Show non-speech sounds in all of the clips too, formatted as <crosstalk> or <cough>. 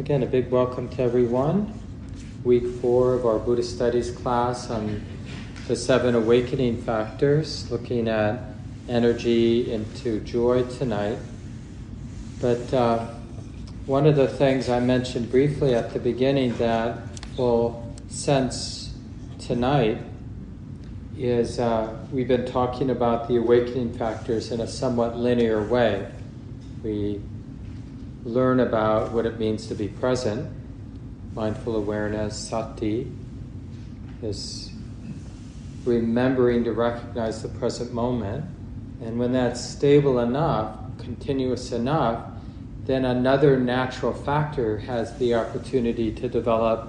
Again, a big welcome to everyone. Week four of our Buddhist Studies class on the seven awakening factors, looking at energy into joy tonight. But uh, one of the things I mentioned briefly at the beginning that we'll sense tonight is uh, we've been talking about the awakening factors in a somewhat linear way. We learn about what it means to be present, mindful awareness, sati, is remembering to recognize the present moment. And when that's stable enough, continuous enough, then another natural factor has the opportunity to develop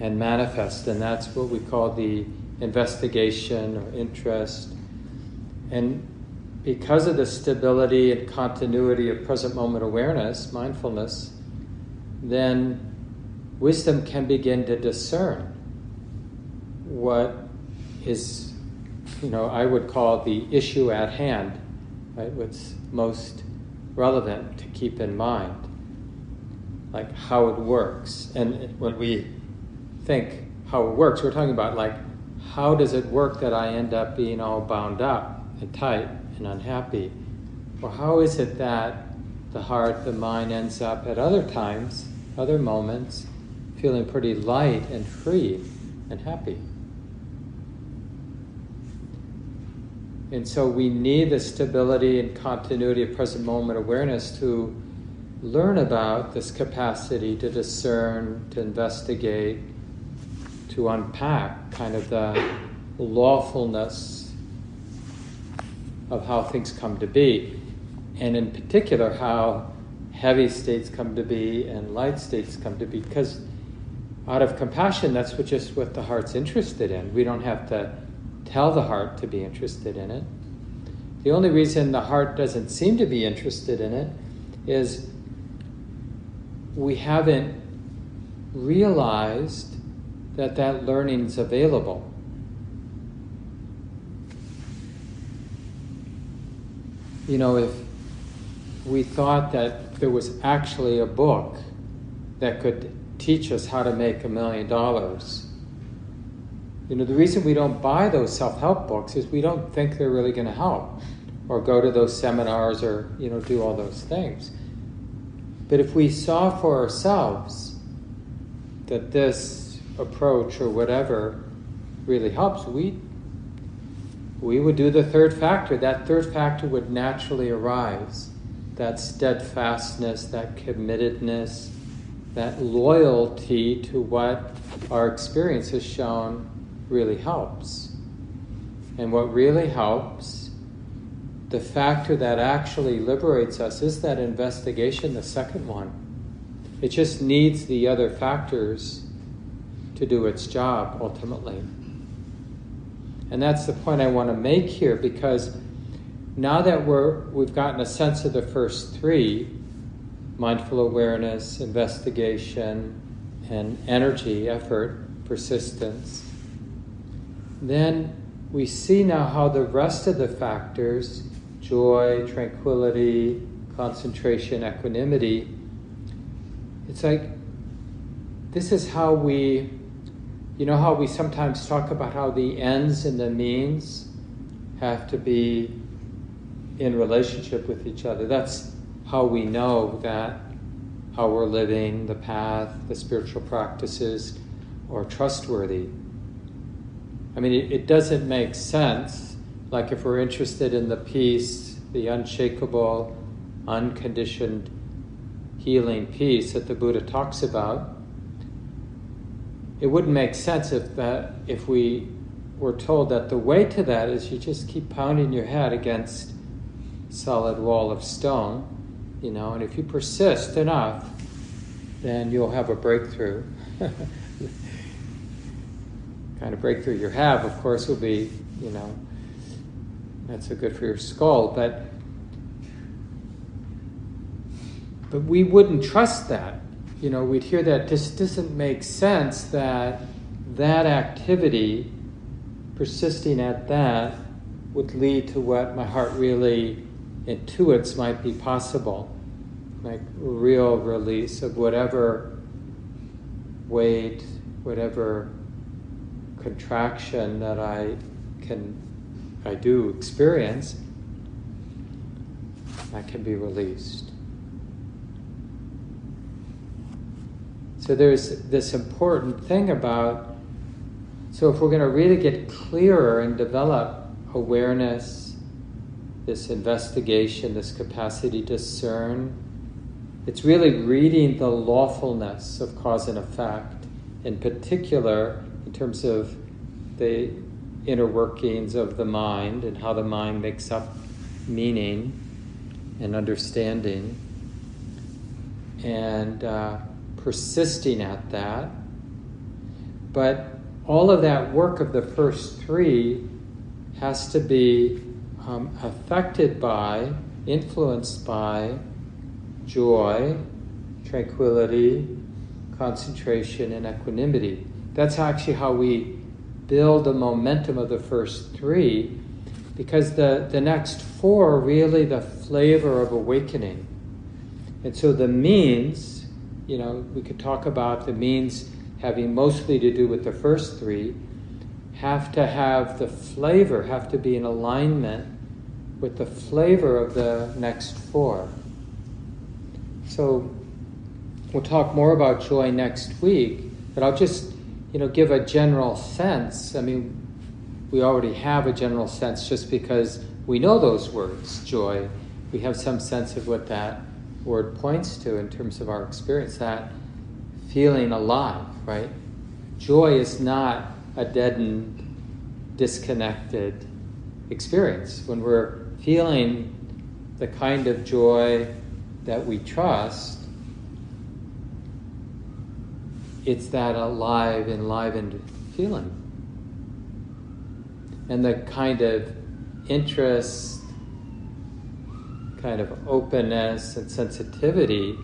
and manifest, and that's what we call the investigation or interest. And because of the stability and continuity of present moment awareness, mindfulness, then wisdom can begin to discern what is, you know, I would call the issue at hand, right? What's most relevant to keep in mind, like how it works. And when we think how it works, we're talking about like how does it work that I end up being all bound up and tight and unhappy? Or how is it that the heart, the mind ends up at other times, other moments, feeling pretty light and free and happy? And so we need the stability and continuity of present moment awareness to learn about this capacity to discern, to investigate, to unpack kind of the lawfulness of how things come to be, and in particular, how heavy states come to be and light states come to be. Because out of compassion, that's what just what the heart's interested in. We don't have to tell the heart to be interested in it. The only reason the heart doesn't seem to be interested in it is we haven't realized that that learning is available. You know, if we thought that there was actually a book that could teach us how to make a million dollars, you know, the reason we don't buy those self help books is we don't think they're really going to help or go to those seminars or, you know, do all those things. But if we saw for ourselves that this approach or whatever really helps, we we would do the third factor. That third factor would naturally arise. That steadfastness, that committedness, that loyalty to what our experience has shown really helps. And what really helps, the factor that actually liberates us, is that investigation, the second one. It just needs the other factors to do its job ultimately. And that's the point I want to make here because now that we're, we've gotten a sense of the first three mindful awareness, investigation, and energy, effort, persistence then we see now how the rest of the factors joy, tranquility, concentration, equanimity it's like this is how we you know how we sometimes talk about how the ends and the means have to be in relationship with each other that's how we know that how we're living the path the spiritual practices are trustworthy I mean, it, it doesn't make sense. Like if we're interested in the peace, the unshakable, unconditioned healing peace that the Buddha talks about, it wouldn't make sense if that if we were told that the way to that is you just keep pounding your head against solid wall of stone, you know, and if you persist enough, then you'll have a breakthrough. <laughs> kind of breakthrough you have, of course, will be, you know, not so good for your skull, but but we wouldn't trust that. You know, we'd hear that this doesn't make sense that that activity, persisting at that, would lead to what my heart really intuits might be possible. like real release of whatever weight, whatever contraction that I can, I do experience, that can be released. So there's this important thing about, so if we're going to really get clearer and develop awareness, this investigation, this capacity to discern, it's really reading the lawfulness of cause and effect, in particular, in terms of the inner workings of the mind and how the mind makes up meaning and understanding, and uh, persisting at that. But all of that work of the first three has to be um, affected by, influenced by joy, tranquility, concentration, and equanimity. That's actually how we build the momentum of the first three, because the, the next four are really the flavor of awakening. And so the means, you know, we could talk about the means having mostly to do with the first three, have to have the flavor, have to be in alignment with the flavor of the next four. So we'll talk more about joy next week, but I'll just, you know, give a general sense. I mean, we already have a general sense just because we know those words, joy. We have some sense of what that word points to in terms of our experience, that feeling alive, right? Joy is not a deadened, disconnected experience. When we're feeling the kind of joy that we trust, it's that alive, enlivened feeling. And the kind of interest, kind of openness and sensitivity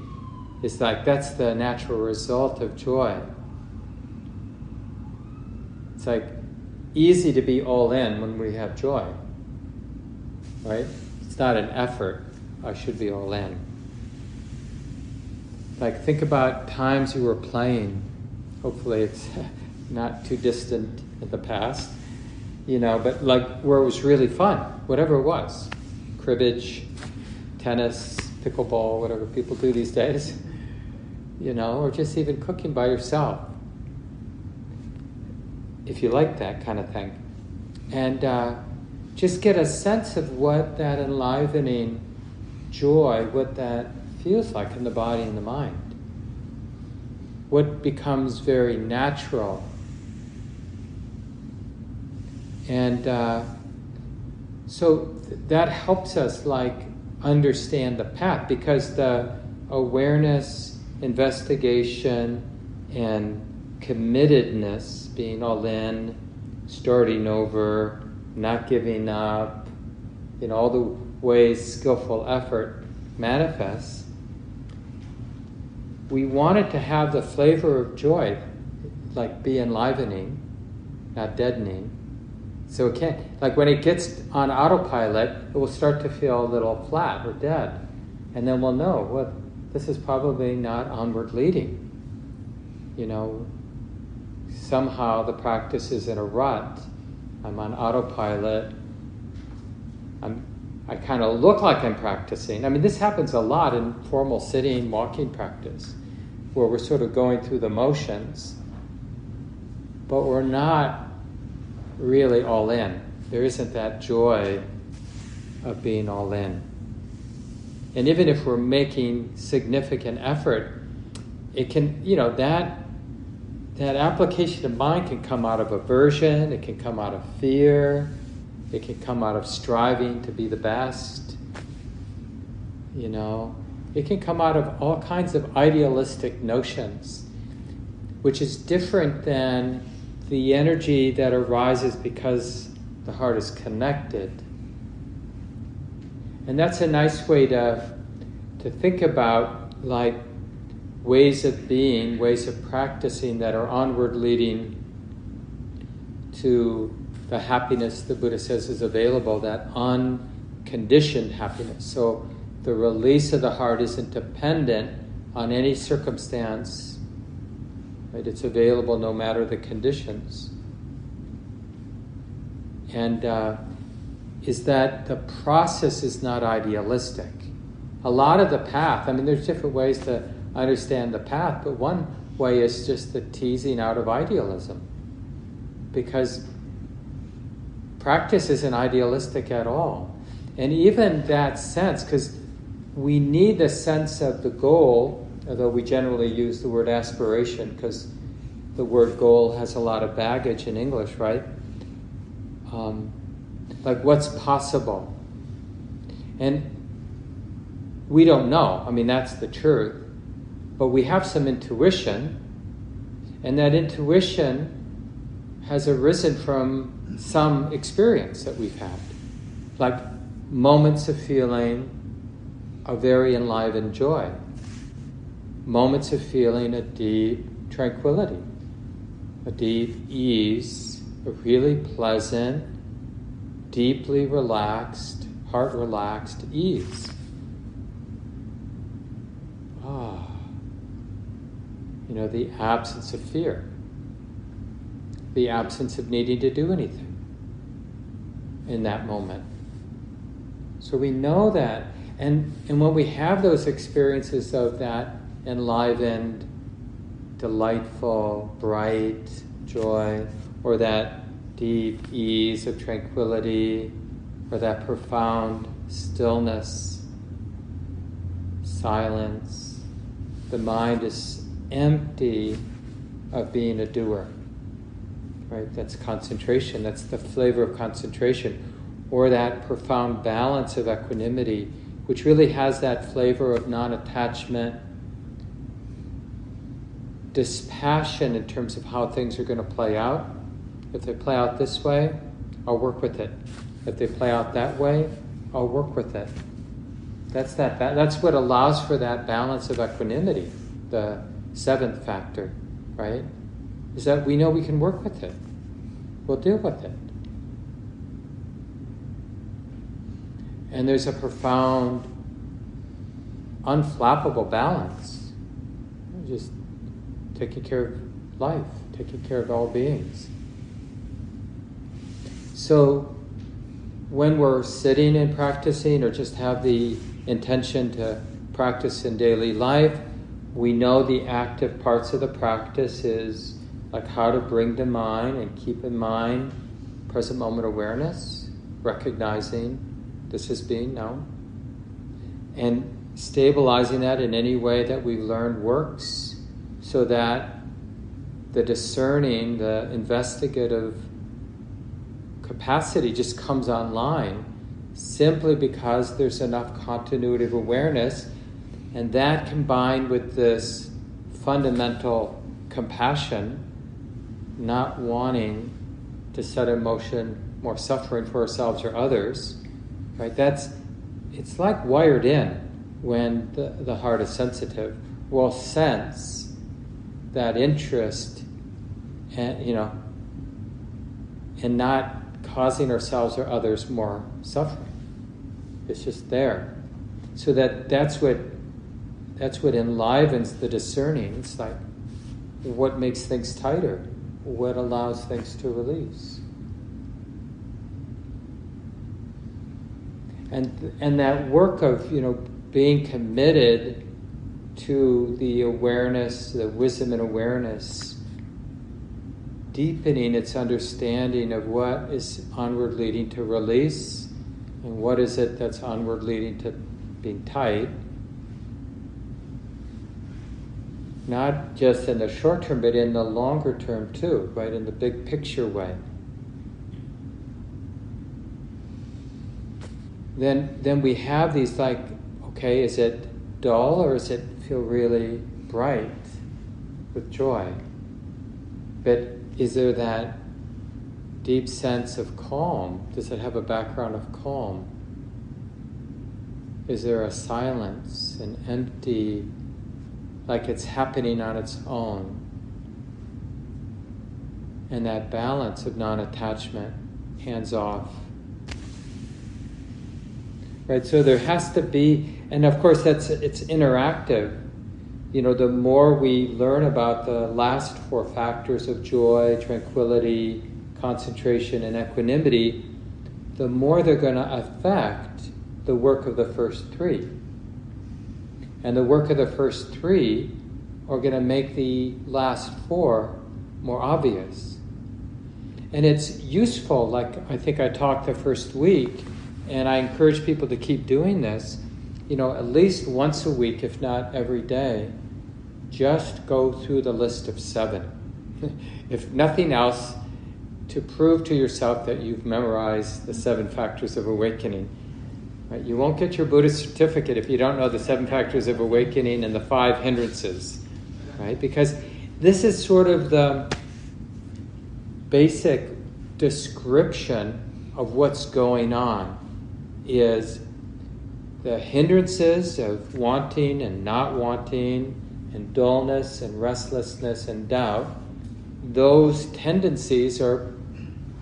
is like that's the natural result of joy. It's like easy to be all in when we have joy, right? It's not an effort. I should be all in. Like, think about times you were playing. Hopefully, it's <laughs> not too distant in the past, you know, but like where it was really fun, whatever it was cribbage, tennis, pickleball, whatever people do these days, you know, or just even cooking by yourself. If you like that kind of thing. And uh, just get a sense of what that enlivening joy, what that feels like in the body and the mind. What becomes very natural. And uh, so th- that helps us like understand the path because the awareness, investigation, and committedness, being all in, starting over, not giving up, in all the ways skillful effort manifests, we want it to have the flavor of joy, like be enlivening, not deadening. So it can't, like when it gets on autopilot, it will start to feel a little flat or dead. And then we'll know, well, this is probably not onward leading. You know, somehow the practice is in a rut. I'm on autopilot. I'm, I kind of look like I'm practicing. I mean, this happens a lot in formal sitting, walking practice where we're sort of going through the motions, but we're not really all in. There isn't that joy of being all in. And even if we're making significant effort, it can, you know, that that application of mind can come out of aversion, it can come out of fear, it can come out of striving to be the best. You know, it can come out of all kinds of idealistic notions, which is different than the energy that arises because the heart is connected. And that's a nice way to, to think about like ways of being, ways of practicing that are onward leading to the happiness the Buddha says is available, that unconditioned happiness. So the release of the heart isn't dependent on any circumstance. Right? It's available no matter the conditions. And uh, is that the process is not idealistic. A lot of the path, I mean, there's different ways to understand the path, but one way is just the teasing out of idealism. Because practice isn't idealistic at all. And even that sense, because we need the sense of the goal, although we generally use the word aspiration because the word goal has a lot of baggage in English, right? Um, like what's possible. And we don't know. I mean, that's the truth. But we have some intuition, and that intuition has arisen from some experience that we've had. Like moments of feeling a very enlivened joy, moments of feeling a deep tranquility, a deep ease, a really pleasant, deeply relaxed, heart relaxed ease. Ah, you know, the absence of fear, the absence of needing to do anything in that moment. So we know that. And, and when we have those experiences of that enlivened, delightful, bright joy, or that deep ease of tranquility, or that profound stillness, silence, the mind is empty of being a doer. Right? That's concentration. That's the flavor of concentration or that profound balance of equanimity, which really has that flavor of non attachment, dispassion in terms of how things are going to play out. If they play out this way, I'll work with it. If they play out that way, I'll work with it. That's that. That's what allows for that balance of equanimity. The seventh factor, right? Is that we know we can work with it. We'll deal with it. And there's a profound, unflappable balance. Just taking care of life, taking care of all beings. So, when we're sitting and practicing, or just have the intention to practice in daily life, we know the active parts of the practice is like how to bring to mind and keep in mind present moment awareness, recognizing this is being known. And stabilizing that in any way that we've learned works so that the discerning, the investigative capacity just comes online simply because there's enough continuity of awareness. And that combined with this fundamental compassion, not wanting to set in motion more suffering for ourselves or others, right? That's it's like wired in when the, the heart is sensitive. We'll sense that interest, and you know, and not causing ourselves or others more suffering. It's just there, so that that's what that's what enlivens the discerning. It's like what makes things tighter, what allows things to release. and and that work of you know being committed to the awareness, the wisdom and awareness, deepening its understanding of what is onward leading to release and what is it that's onward leading to being tight. Not just in the short term, but in the longer term too, right? In the big picture way. then then we have these like, okay, is it dull or is it feel really bright with joy? But is there that deep sense of calm? Does it have a background of calm? Is there a silence, an empty, like it's happening on its own? And that balance of non attachment, hands off, right? So there has to be, and of course that's it's interactive. You know, the more we learn about the last four factors of joy, tranquility, concentration, and equanimity, the more they're going to affect the work of the first three. And the work of the first three are going to make the last four more obvious. And it's useful, like I think I talked the first week, and I encourage people to keep doing this, you know, at least once a week, if not every day, just go through the list of seven. <laughs> if nothing else, to prove to yourself that you've memorized the seven factors of awakening. Right? You won't get your Buddhist certificate if you don't know the seven factors of awakening and the five hindrances, right? Because this is sort of the basic description of what's going on is the hindrances of wanting and not wanting and dullness and restlessness and doubt those tendencies are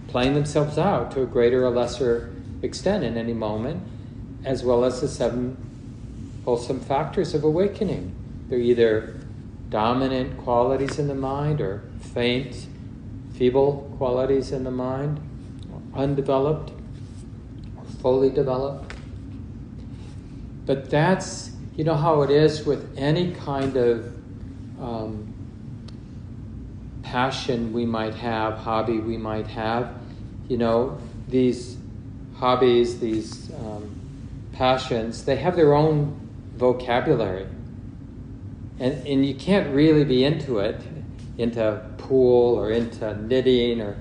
playing themselves out to a greater or lesser extent in any moment as well as the seven wholesome factors of awakening they're either dominant qualities in the mind or faint feeble qualities in the mind, undeveloped, or fully developed. But that's, you know, how it is with any kind of um, passion we might have, hobby we might have. You know, these hobbies, these um, passions, they have their own vocabulary. And, and you can't really be into it into pool or into knitting or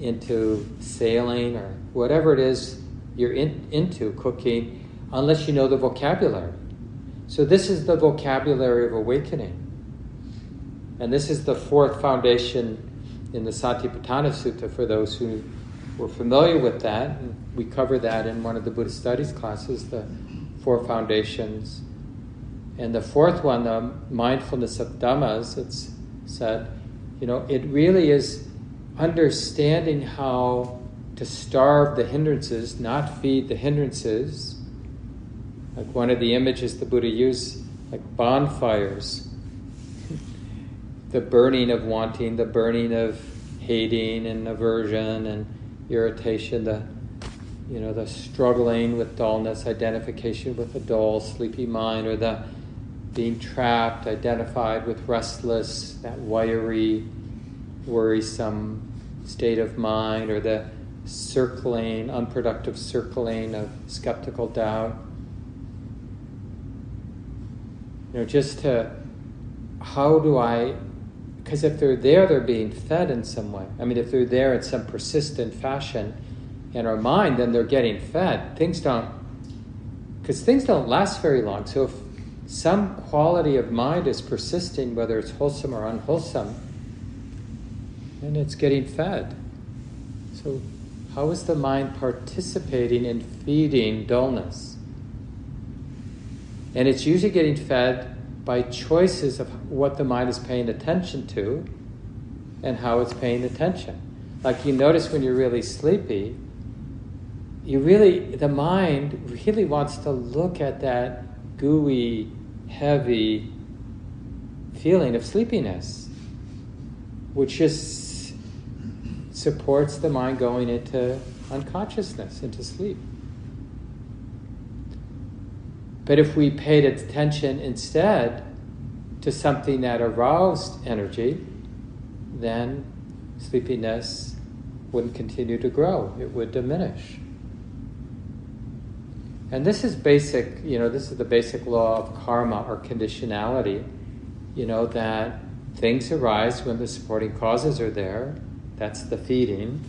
into sailing or whatever it is you're in, into cooking unless you know the vocabulary. So, this is the vocabulary of awakening. And this is the fourth foundation in the Satipatthana Sutta for those who were familiar with that. We cover that in one of the Buddhist studies classes, the four foundations. And the fourth one, the mindfulness of dhammas, it's said, you know, it really is understanding how to starve the hindrances, not feed the hindrances. Like one of the images the Buddha used, like bonfires, the burning of wanting, the burning of hating and aversion and irritation, the you know, the struggling with dullness, identification with a dull, sleepy mind, or the being trapped, identified with restless, that wiry, worrisome state of mind, or the circling, unproductive circling of skeptical doubt. You know, just to, how do I, because if they're there, they're being fed in some way. I mean, if they're there in some persistent fashion in our mind, then they're getting fed. Things don't, because things don't last very long. So if some quality of mind is persisting, whether it's wholesome or unwholesome, and it's getting fed. So, how is the mind participating in feeding dullness? And it's usually getting fed by choices of what the mind is paying attention to and how it's paying attention. Like you notice when you're really sleepy, you really, the mind really wants to look at that gooey, heavy feeling of sleepiness, which just supports the mind going into unconsciousness, into sleep. But if we paid attention instead to something that aroused energy, then sleepiness wouldn't continue to grow, it would diminish. And this is basic, you know, this is the basic law of karma or conditionality, you know, that things arise when the supporting causes are there, that's the feeding,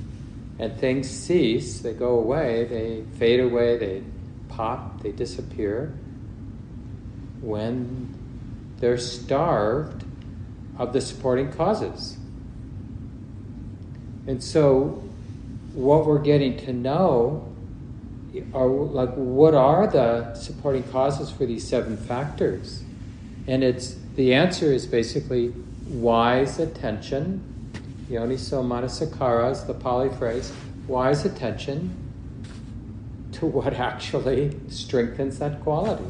and things cease, they go away, they fade away, they pop, they disappear when they're starved of the supporting causes. And so, what we're getting to know are like what are the supporting causes for these seven factors? And it's the answer is basically wise attention. Yoniso manasikara is the Pali phrase. Wise attention to what <laughs> actually strengthens that quality.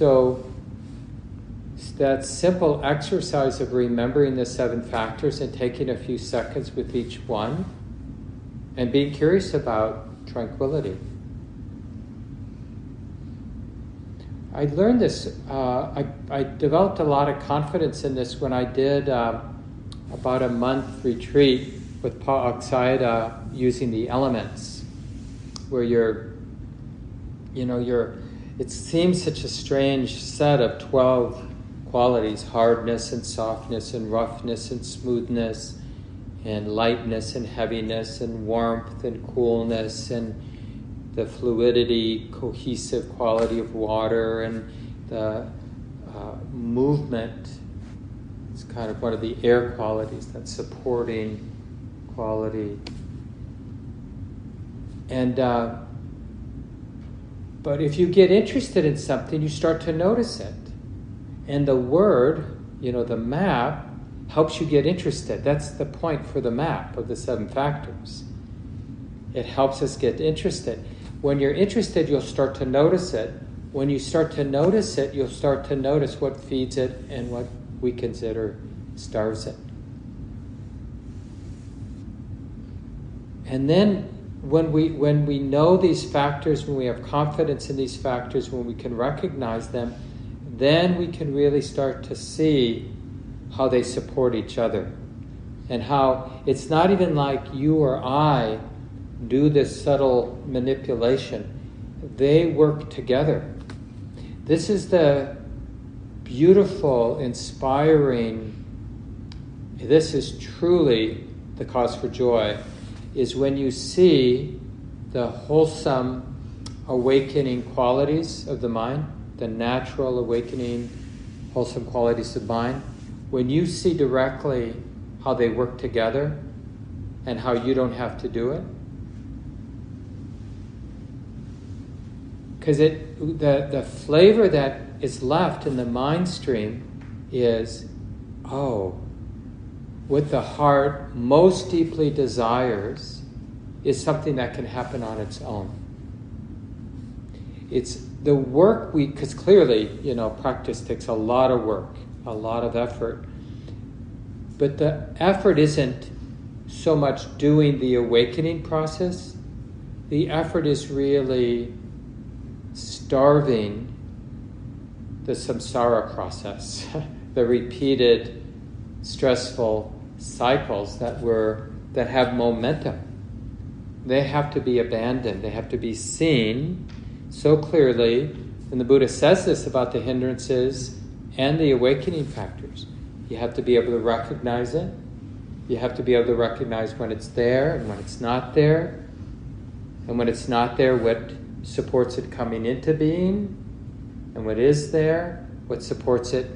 So, that simple exercise of remembering the seven factors and taking a few seconds with each one and being curious about tranquility. I learned this, uh, I, I, developed a lot of confidence in this when I did uh, about a month retreat with Pa Auk Sayadaw using the elements, where you're, you know, you're, it seems such a strange set of 12 qualities hardness and softness and roughness and smoothness and lightness and heaviness and warmth and coolness and the fluidity, cohesive quality of water and the uh, movement. It's kind of one of the air qualities, that supporting quality. And uh, but if you get interested in something, you start to notice it. And the word, you know, the map, helps you get interested. That's the point for the map of the seven factors. It helps us get interested. When you're interested, you'll start to notice it. When you start to notice it, you'll start to notice what feeds it and what we consider starves it. And then when we when we know these factors, when we have confidence in these factors, when we can recognize them, then we can really start to see how they support each other. And how it's not even like you or I do this subtle manipulation, they work together. This is the beautiful, inspiring, this is truly the cause for joy, is when you see the wholesome awakening qualities of the mind the natural awakening, wholesome qualities of mind, when you see directly how they work together and how you don't have to do it, because it the the flavor that is left in the mind stream is oh what the heart most deeply desires is something that can happen on its own it's the work we, because clearly, you know, practice takes a lot of work, a lot of effort. But the effort isn't so much doing the awakening process, the effort is really starving the samsara process, <laughs> the repeated stressful cycles that were that have momentum. They have to be abandoned, they have to be seen so clearly, and the Buddha says this about the hindrances and the awakening factors. You have to be able to recognize it. You have to be able to recognize when it's there and when it's not there. And when it's not there, what supports it coming into being. And what is there, what supports it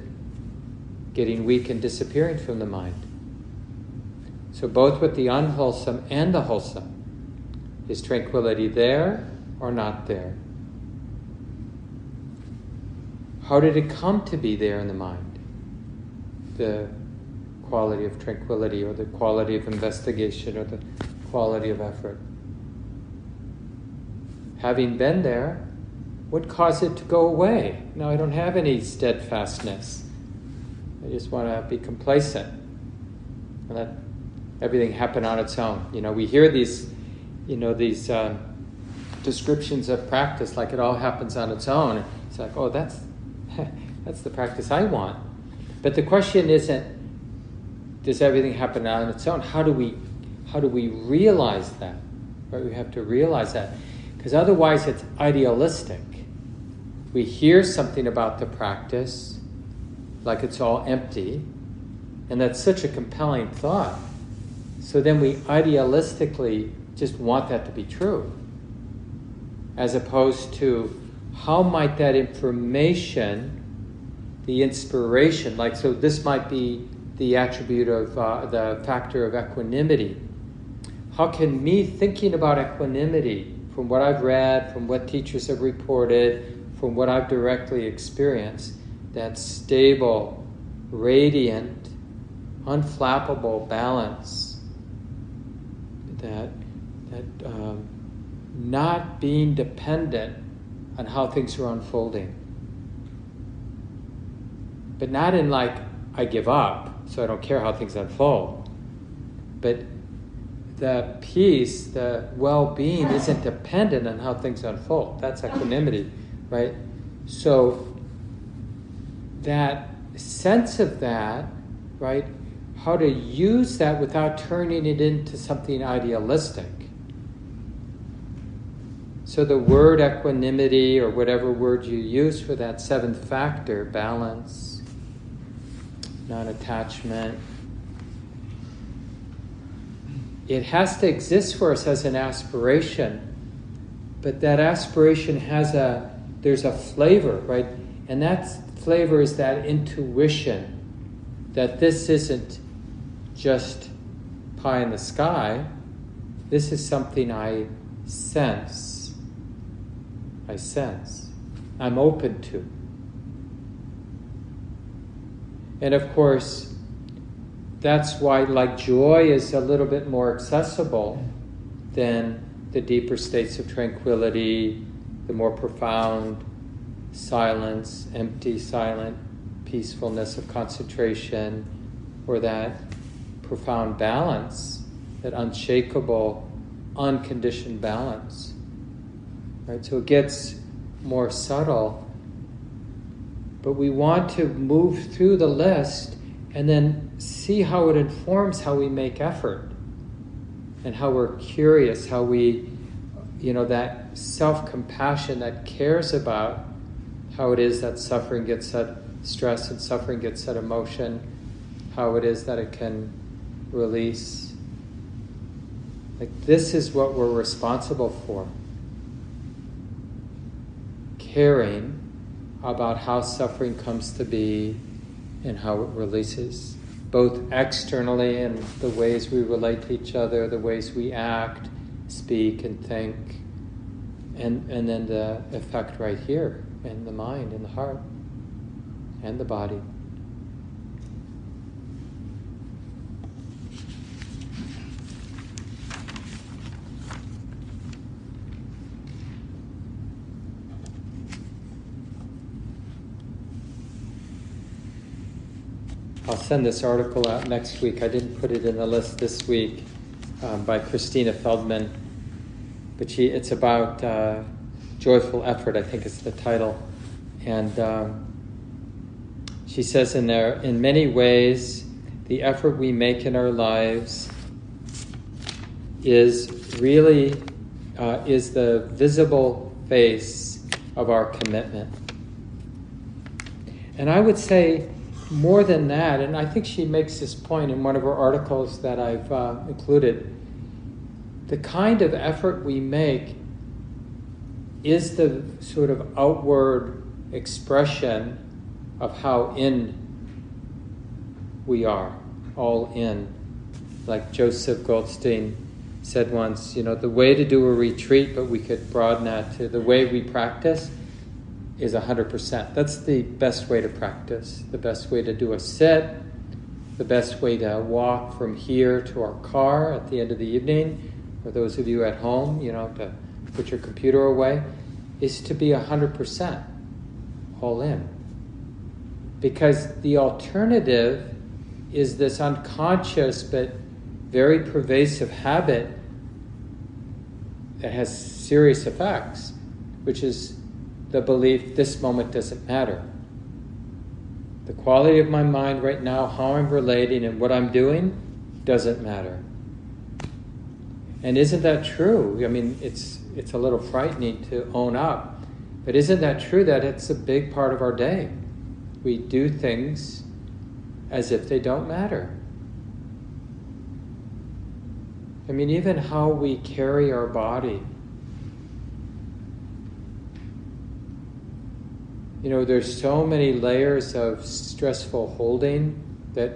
getting weak and disappearing from the mind. So, both with the unwholesome and the wholesome, is tranquility there or not there? How did it come to be there in the mind? The quality of tranquility or the quality of investigation or the quality of effort. Having been there, what caused it to go away? Now I don't have any steadfastness. I just want to be complacent and let everything happen on its own. You know, we hear these, you know, these um, descriptions of practice like it all happens on its own. It's like, oh, that's <laughs> That's the practice I want. But the question isn't does everything happen on its own? How do we how do we realize that? Right? We have to realize that. Because otherwise it's idealistic. We hear something about the practice like it's all empty, and that's such a compelling thought. So then we idealistically just want that to be true. As opposed to how might that information, the inspiration, like, so this might be the attribute of uh, the factor of equanimity. How can me thinking about equanimity from what I've read, from what teachers have reported, from what I've directly experienced, that stable, radiant, unflappable balance, that, that um, not being dependent on how things are unfolding. but not in like I give up, so I don't care how things unfold. But the peace, the well being isn't dependent on how things unfold. That's equanimity, right? So that sense of that, right? How to use that without turning it into something idealistic. So the word equanimity, or whatever word you use for that seventh factor, balance, non attachment, it has to exist for us as an aspiration. But that aspiration has a, there's a flavor, right? And that flavor is that intuition that this isn't just pie in the sky. This is something I sense. I sense. I'm open to. And of course, that's why, like joy, is a little bit more accessible than the deeper states of tranquility, the more profound silence, empty, silent peacefulness of concentration, or that profound balance, that unshakable, unconditioned balance. Right? So it gets more subtle, but we want to move through the list and then see how it informs how we make effort and how we're curious, how we, you know, that self compassion that cares about how it is that suffering gets that stress and suffering gets that emotion, how it is that it can release. Like, this is what we're responsible for. Caring about how suffering comes to be and how it releases, both externally and the ways we relate to each other, the ways we act, speak, and think, and, and then the effect right here in the mind, in the heart, and the body. Send this article out next week. I didn't put it in the list this week um, by Christina Feldman, but she, it's about uh, joyful effort, I think is the title. And um, she says in there, in many ways, the effort we make in our lives is really uh, is the visible face of our commitment. And I would say more than that, and I think she makes this point in one of her articles that I've uh, included, the kind of effort we make is the sort of outward expression of how in we are, all in. Like Joseph Goldstein said once, you know, the way to do a retreat, but we could broaden that to the way we practice is 100%. That's the best way to practice, the best way to do a sit, the best way to walk from here to our car at the end of the evening, for those of you at home, you know, to put your computer away, is to be 100% all in. Because the alternative is this unconscious but very pervasive habit that has serious effects, which is the belief this moment doesn't matter. The quality of my mind right now, how I'm relating, and what I'm doing doesn't matter. And isn't that true? I mean, it's, it's a little frightening to own up, but isn't that true that it's a big part of our day? We do things as if they don't matter. I mean, even how we carry our body you know, there's so many layers of stressful holding that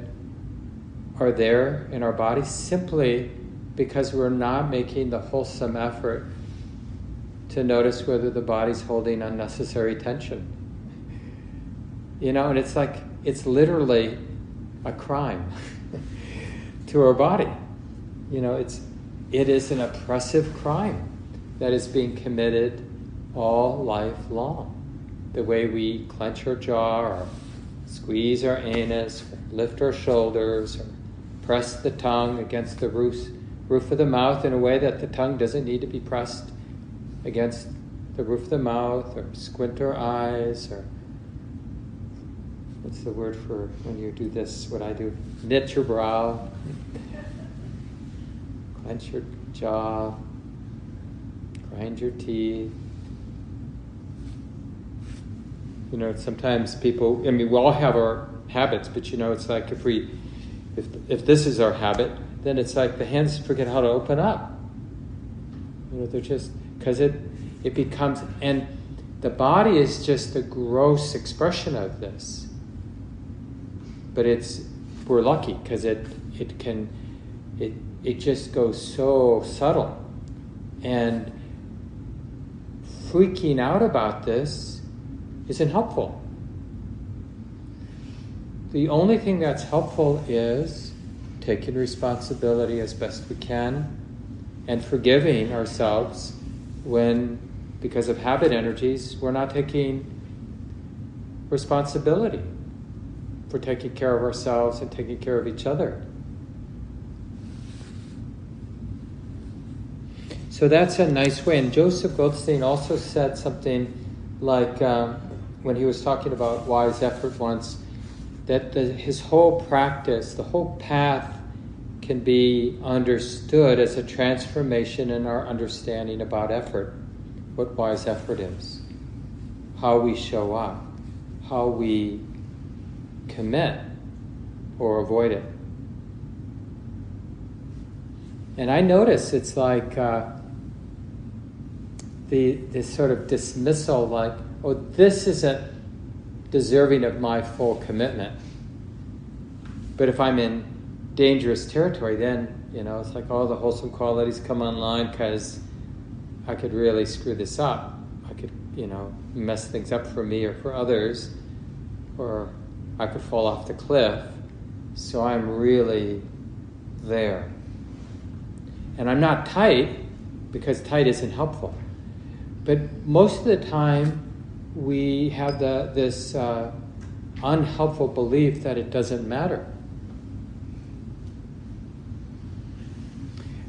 are there in our body simply because we're not making the wholesome effort to notice whether the body's holding unnecessary tension. You know, and it's like, it's literally a crime <laughs> to our body. You know, it's, it is an oppressive crime that is being committed all life long the way we clench our jaw or squeeze our anus, lift our shoulders, or press the tongue against the roof, roof of the mouth in a way that the tongue doesn't need to be pressed against the roof of the mouth, or squint our eyes, or what's the word for when you do this, what I do? Knit your brow, clench your jaw, grind your teeth. You know, sometimes people, I mean, we all have our habits, but you know, it's like if we, if, if this is our habit, then it's like the hands forget how to open up. You know, they're just, because it, it becomes, and the body is just the gross expression of this. But it's, we're lucky because it, it can, it, it just goes so subtle. And freaking out about this isn't helpful. The only thing that's helpful is taking responsibility as best we can and forgiving ourselves when, because of habit energies, we're not taking responsibility for taking care of ourselves and taking care of each other. So that's a nice way. And Joseph Goldstein also said something like um, when he was talking about wise effort once that the, his whole practice, the whole path, can be understood as a transformation in our understanding about effort, what wise effort is, how we show up, how we commit or avoid it. And I notice it's like. Uh, the this sort of dismissal, like, oh, this isn't deserving of my full commitment. But if I'm in dangerous territory, then you know it's like all the wholesome qualities come online because I could really screw this up. I could, you know, mess things up for me or for others, or I could fall off the cliff. So I'm really there. And I'm not tight because tight isn't helpful. But most of the time, we have the, this uh, unhelpful belief that it doesn't matter.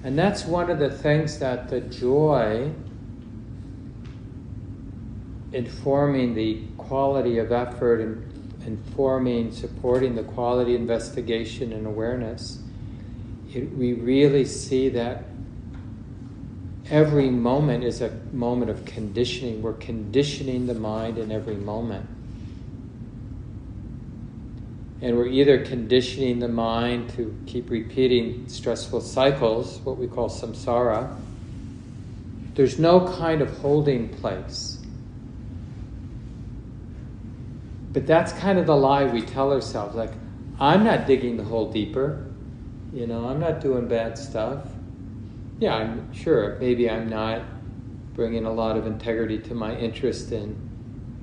And that's one of the things that the joy informing the quality of effort and informing, supporting the quality investigation and awareness, it, we really see that every moment is a moment of conditioning. We're conditioning the mind in every moment. And we're either conditioning the mind to keep repeating stressful cycles, what we call samsara. There's no kind of holding place. But that's kind of the lie we tell ourselves like, I'm not digging the hole deeper. You know, I'm not doing bad stuff yeah, I'm sure maybe I'm not bringing a lot of integrity to my interest in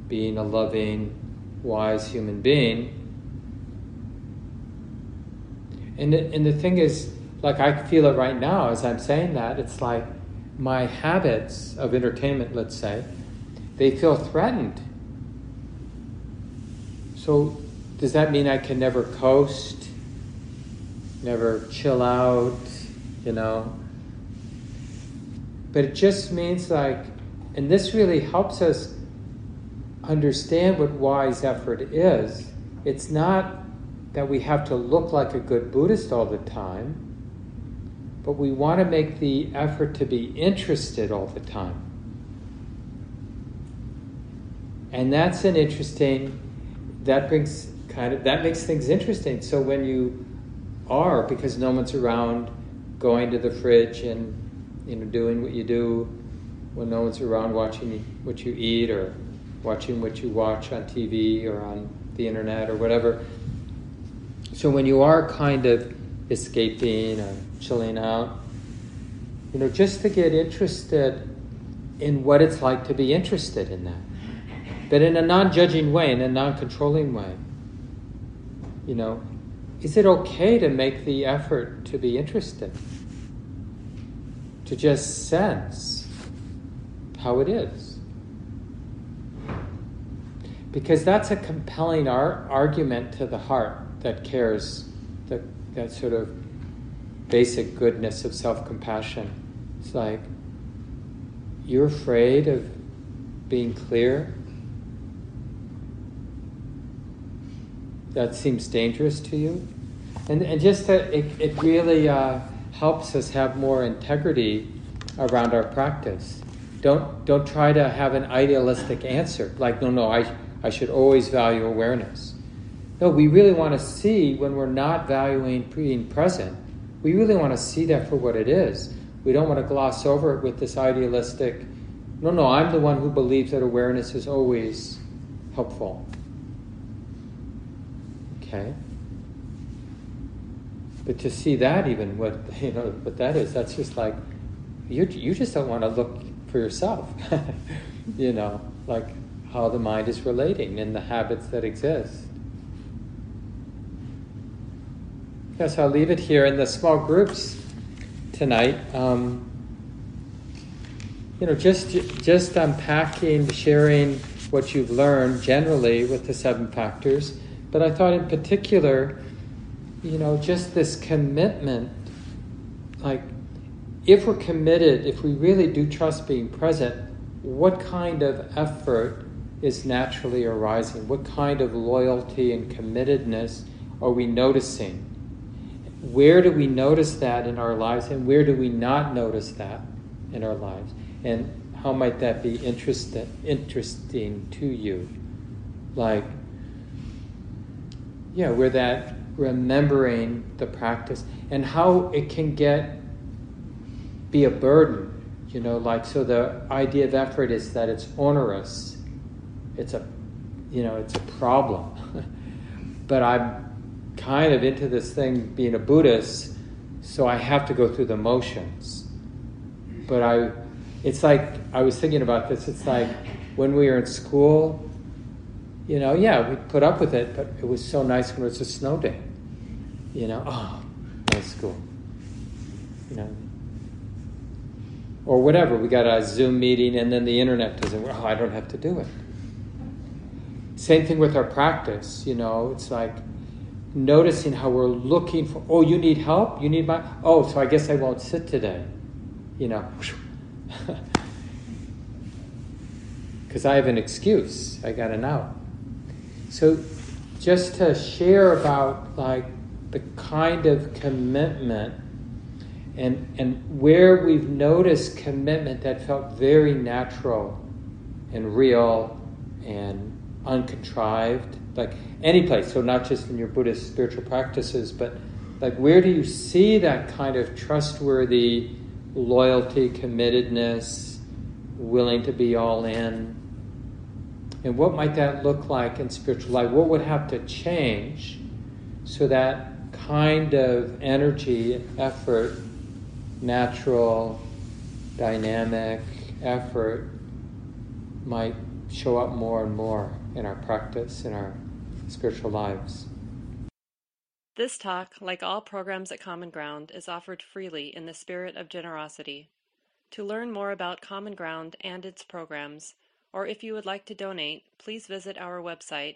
being a loving, wise human being. And the, and the thing is, like I feel it right now as I'm saying that, it's like my habits of entertainment, let's say, they feel threatened. So does that mean I can never coast, never chill out, you know? But it just means like, and this really helps us understand what wise effort is. It's not that we have to look like a good Buddhist all the time, but we want to make the effort to be interested all the time. And that's an interesting, that brings kind of, that makes things interesting. So when you are, because no one's around, going to the fridge and you know, doing what you do when no one's around, watching what you eat or watching what you watch on TV or on the internet or whatever. So when you are kind of escaping or chilling out, you know, just to get interested in what it's like to be interested in that, but in a non-judging way, in a non-controlling way. You know, is it okay to make the effort to be interested? To just sense how it is. because that's a compelling ar- argument to the heart that cares, that, that sort of basic goodness of self compassion. It's like, you're afraid of being clear? That seems dangerous to you? And, and just that it, it really uh, helps us have more integrity around our practice. Don't, don't try to have an idealistic answer, like, no, no, I, I should always value awareness. No, we really want to see when we're not valuing being present, we really want to see that for what it is. We don't want to gloss over it with this idealistic, no, no, I'm the one who believes that awareness is always helpful. Okay? But to see that even what <laughs> you know what that is, that's just like you you just don't want to look for yourself. <laughs> you know, like how the mind is relating and the habits that exist. Yes, I'll leave it here in the small groups tonight. Um, you know, just just unpacking, sharing what you've learned generally with the seven factors, but I thought in particular, you know, just this commitment, like if we're committed, if we really do trust being present, what kind of effort is naturally arising? What kind of loyalty and committedness are we noticing? where do we notice that in our lives and where do we not notice that in our lives? And how might that be interest, interesting to you? Like, yeah, where that remembering the practice and how it can get be a burden, you know, like so the idea of effort is that it's onerous. It's a you know, it's a problem. <laughs> but I'm kind of into this thing being a Buddhist, so I have to go through the motions. But I, it's like, I was thinking about this, it's like when we were in school, you know, yeah, we put up with it, but it was so nice when it was a snow day. You know, oh, nice school. You know, or whatever. We got a Zoom meeting and then the internet doesn't work. Oh, I don't have to do it. Same thing with our practice. You know, it's like noticing how we're looking for, oh, you need help? You need my, oh, so I guess I won't sit today. You know, <laughs> because I have an excuse. I got an out. So just to share about like the kind of commitment and, and where we've noticed commitment that felt very natural and real and uncontrived like any place, so not just in your Buddhist spiritual practices, but like where do you see that kind of trustworthy loyalty, committedness, willing to be all in? And what might that look like in spiritual life? What would have to change so that kind of energy, effort, natural, dynamic effort might show up more and more in our practice, in our spiritual lives. This talk, like all programs at Common Ground, is offered freely in the spirit of generosity. To learn more about Common Ground and its programs, or if you would like to donate, please visit our website